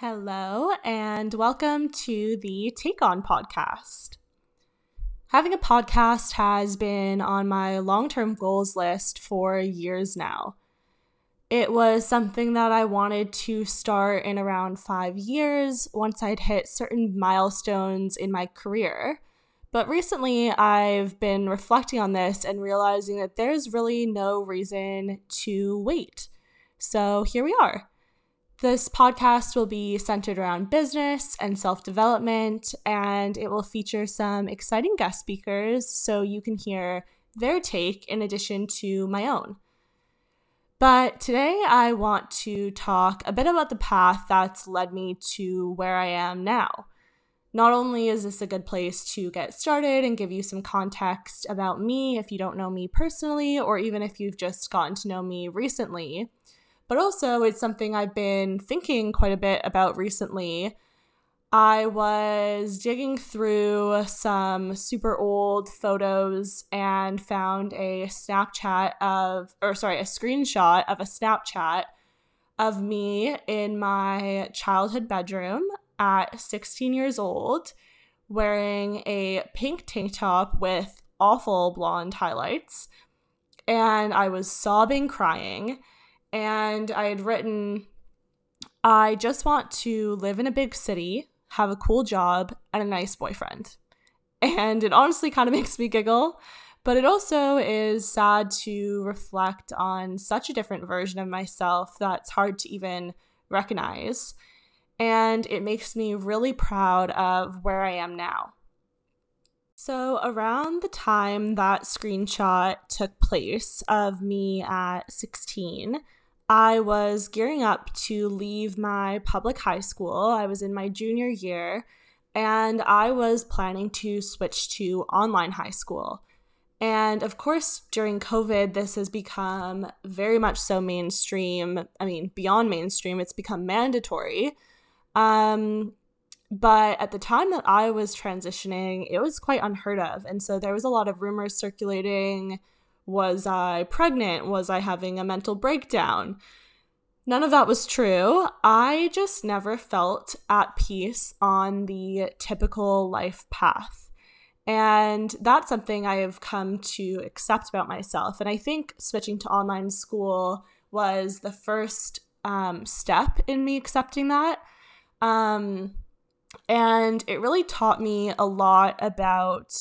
Hello, and welcome to the Take On podcast. Having a podcast has been on my long term goals list for years now. It was something that I wanted to start in around five years once I'd hit certain milestones in my career. But recently, I've been reflecting on this and realizing that there's really no reason to wait. So here we are. This podcast will be centered around business and self development, and it will feature some exciting guest speakers so you can hear their take in addition to my own. But today I want to talk a bit about the path that's led me to where I am now. Not only is this a good place to get started and give you some context about me if you don't know me personally, or even if you've just gotten to know me recently, but also it's something I've been thinking quite a bit about recently. I was digging through some super old photos and found a Snapchat of, or sorry, a screenshot of a Snapchat of me in my childhood bedroom at 16 years old wearing a pink tank top with awful blonde highlights. And I was sobbing, crying and I had written, I just want to live in a big city, have a cool job, and a nice boyfriend. And it honestly kind of makes me giggle, but it also is sad to reflect on such a different version of myself that's hard to even recognize. And it makes me really proud of where I am now. So, around the time that screenshot took place of me at 16, I was gearing up to leave my public high school. I was in my junior year and I was planning to switch to online high school. And of course, during COVID, this has become very much so mainstream. I mean, beyond mainstream, it's become mandatory. Um, but at the time that I was transitioning, it was quite unheard of. And so there was a lot of rumors circulating was I pregnant? Was I having a mental breakdown? None of that was true. I just never felt at peace on the typical life path. And that's something I have come to accept about myself. And I think switching to online school was the first um, step in me accepting that. Um, and it really taught me a lot about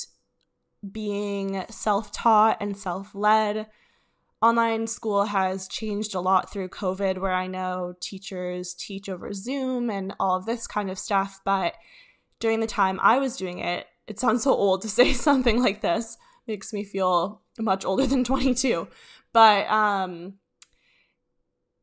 being self taught and self led. Online school has changed a lot through COVID, where I know teachers teach over Zoom and all of this kind of stuff. But during the time I was doing it, it sounds so old to say something like this, makes me feel much older than 22. But um,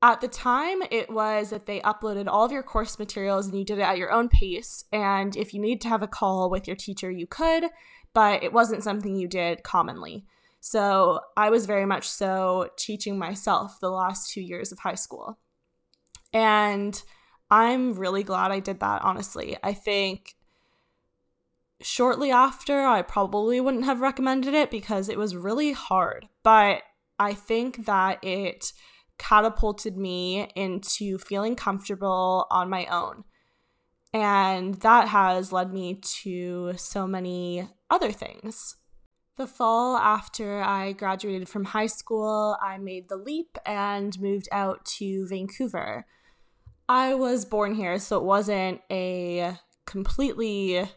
at the time, it was that they uploaded all of your course materials and you did it at your own pace. And if you need to have a call with your teacher, you could but it wasn't something you did commonly. So I was very much so teaching myself the last two years of high school. And I'm really glad I did that, honestly. I think shortly after, I probably wouldn't have recommended it because it was really hard. But I think that it catapulted me into feeling comfortable on my own. And that has led me to so many other things. The fall after I graduated from high school, I made the leap and moved out to Vancouver. I was born here, so it wasn't a completely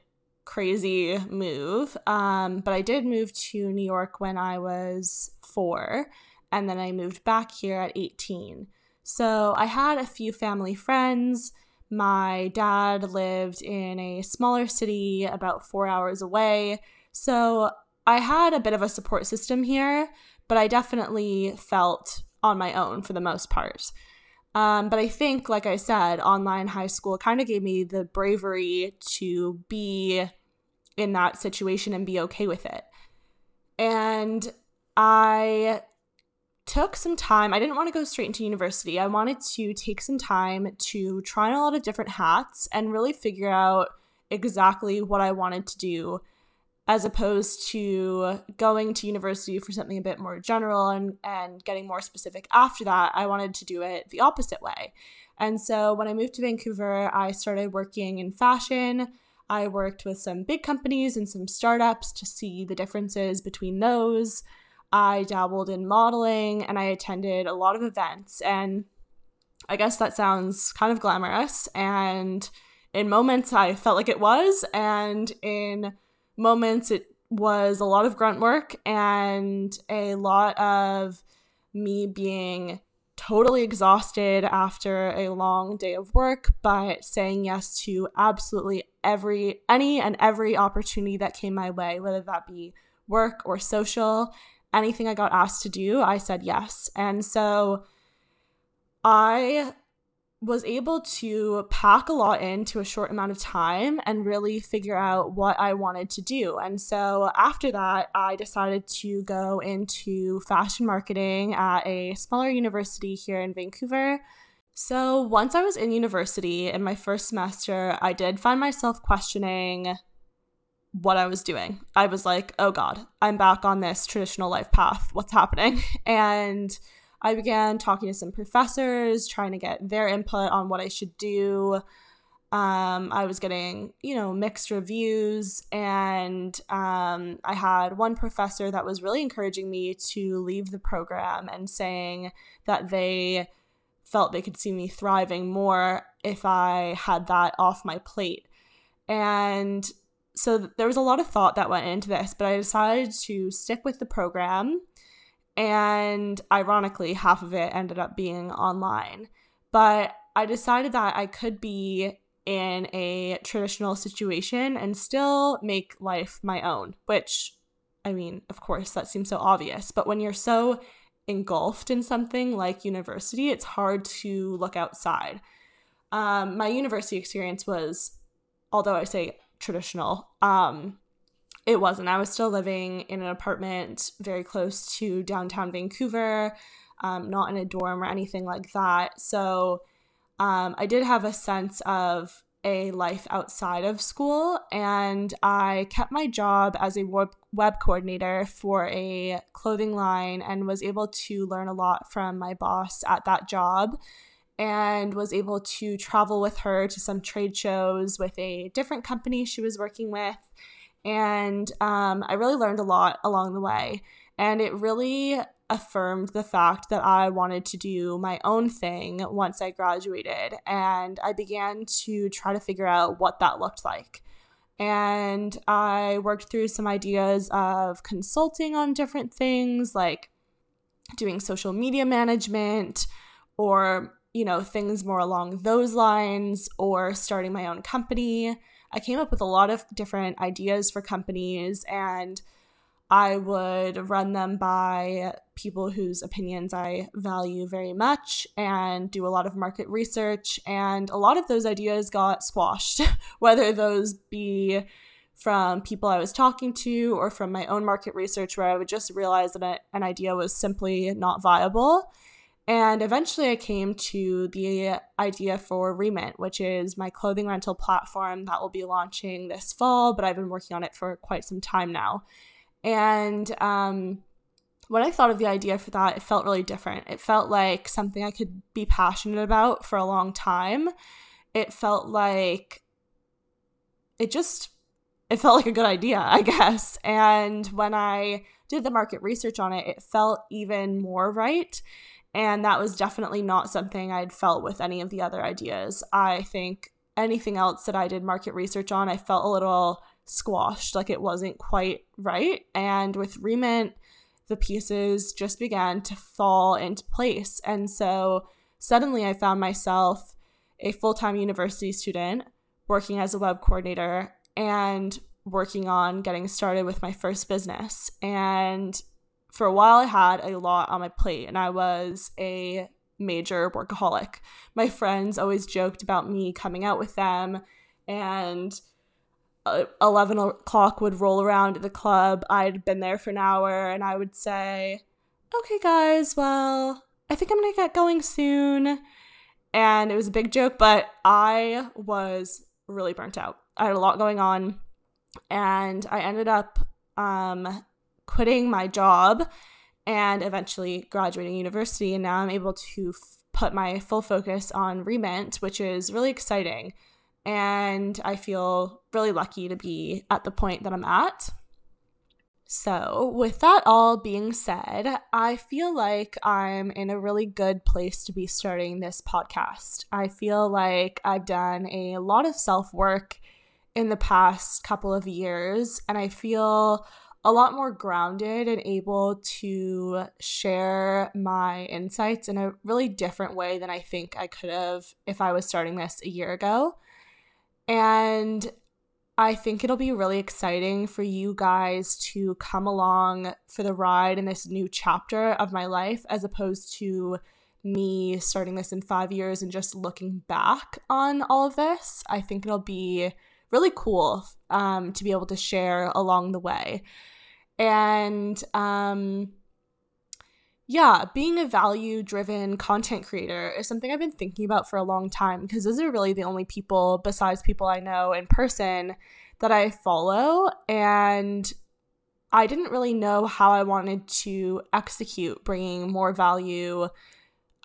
crazy move. Um, but I did move to New York when I was four, and then I moved back here at 18. So I had a few family friends. My dad lived in a smaller city about four hours away. So I had a bit of a support system here, but I definitely felt on my own for the most part. Um, but I think, like I said, online high school kind of gave me the bravery to be in that situation and be okay with it. And I took some time. I didn't want to go straight into university. I wanted to take some time to try on a lot of different hats and really figure out exactly what I wanted to do as opposed to going to university for something a bit more general and, and getting more specific after that, I wanted to do it the opposite way. And so when I moved to Vancouver, I started working in fashion. I worked with some big companies and some startups to see the differences between those. I dabbled in modeling and I attended a lot of events. And I guess that sounds kind of glamorous. And in moments, I felt like it was. And in moments it was a lot of grunt work and a lot of me being totally exhausted after a long day of work but saying yes to absolutely every any and every opportunity that came my way whether that be work or social anything i got asked to do i said yes and so i was able to pack a lot into a short amount of time and really figure out what I wanted to do. And so after that, I decided to go into fashion marketing at a smaller university here in Vancouver. So once I was in university in my first semester, I did find myself questioning what I was doing. I was like, oh God, I'm back on this traditional life path. What's happening? And I began talking to some professors, trying to get their input on what I should do. Um, I was getting, you know, mixed reviews, and um, I had one professor that was really encouraging me to leave the program and saying that they felt they could see me thriving more if I had that off my plate. And so there was a lot of thought that went into this, but I decided to stick with the program and ironically, half of it ended up being online. But I decided that I could be in a traditional situation and still make life my own, which, I mean, of course, that seems so obvious. But when you're so engulfed in something like university, it's hard to look outside. Um, my university experience was, although I say traditional, um, it wasn't. I was still living in an apartment very close to downtown Vancouver, um, not in a dorm or anything like that. So um, I did have a sense of a life outside of school, and I kept my job as a web, web coordinator for a clothing line and was able to learn a lot from my boss at that job and was able to travel with her to some trade shows with a different company she was working with and um, I really learned a lot along the way. And it really affirmed the fact that I wanted to do my own thing once I graduated. And I began to try to figure out what that looked like. And I worked through some ideas of consulting on different things like doing social media management or, you know, things more along those lines or starting my own company. I came up with a lot of different ideas for companies and I would run them by people whose opinions I value very much and do a lot of market research. And a lot of those ideas got squashed, whether those be from people I was talking to or from my own market research, where I would just realize that an idea was simply not viable. And eventually I came to the idea for Remint, which is my clothing rental platform that will be launching this fall, but I've been working on it for quite some time now. And um, when I thought of the idea for that, it felt really different. It felt like something I could be passionate about for a long time. It felt like it just it felt like a good idea, I guess. And when I did the market research on it, it felt even more right. And that was definitely not something I'd felt with any of the other ideas. I think anything else that I did market research on, I felt a little squashed, like it wasn't quite right. And with Remint, the pieces just began to fall into place. And so suddenly I found myself a full time university student working as a web coordinator and working on getting started with my first business. And for a while I had a lot on my plate and I was a major workaholic. My friends always joked about me coming out with them and uh, 11 o'clock would roll around at the club. I'd been there for an hour and I would say, okay, guys, well, I think I'm going to get going soon. And it was a big joke, but I was really burnt out. I had a lot going on and I ended up um, quitting my job and eventually graduating university. And now I'm able to f- put my full focus on Remint, which is really exciting. And I feel really lucky to be at the point that I'm at. So, with that all being said, I feel like I'm in a really good place to be starting this podcast. I feel like I've done a lot of self work in the past couple of years, and I feel a lot more grounded and able to share my insights in a really different way than I think I could have if I was starting this a year ago. And I think it'll be really exciting for you guys to come along for the ride in this new chapter of my life as opposed to me starting this in five years and just looking back on all of this. I think it'll be really cool um, to be able to share along the way. And um, yeah, being a value driven content creator is something I've been thinking about for a long time because those are really the only people, besides people I know in person, that I follow. And I didn't really know how I wanted to execute bringing more value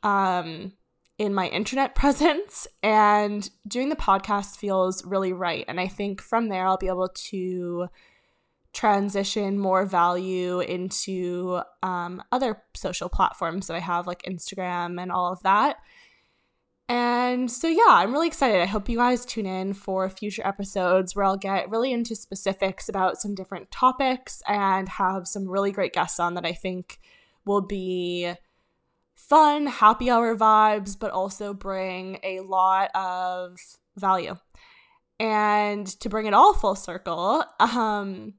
um, in my internet presence. And doing the podcast feels really right. And I think from there, I'll be able to transition more value into um, other social platforms that I have, like Instagram and all of that. And so, yeah, I'm really excited. I hope you guys tune in for future episodes where I'll get really into specifics about some different topics and have some really great guests on that I think will be fun, happy hour vibes, but also bring a lot of value. And to bring it all full circle, um,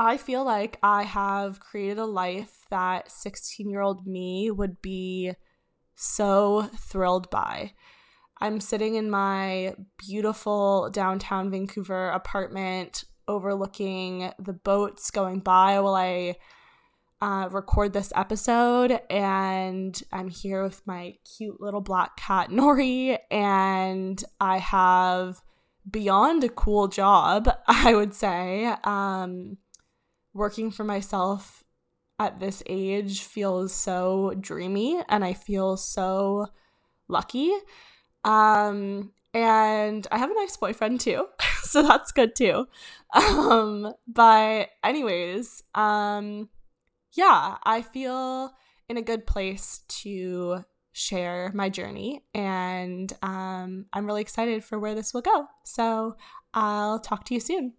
I feel like I have created a life that 16 year old me would be so thrilled by. I'm sitting in my beautiful downtown Vancouver apartment overlooking the boats going by while I uh, record this episode. And I'm here with my cute little black cat, Nori, and I have beyond a cool job, I would say. Um, working for myself at this age feels so dreamy and I feel so lucky. Um, and I have a nice boyfriend too, so that's good too. Um, but anyways, um, yeah, I feel in a good place to share my journey, and um, I'm really excited for where this will go. So I'll talk to you soon.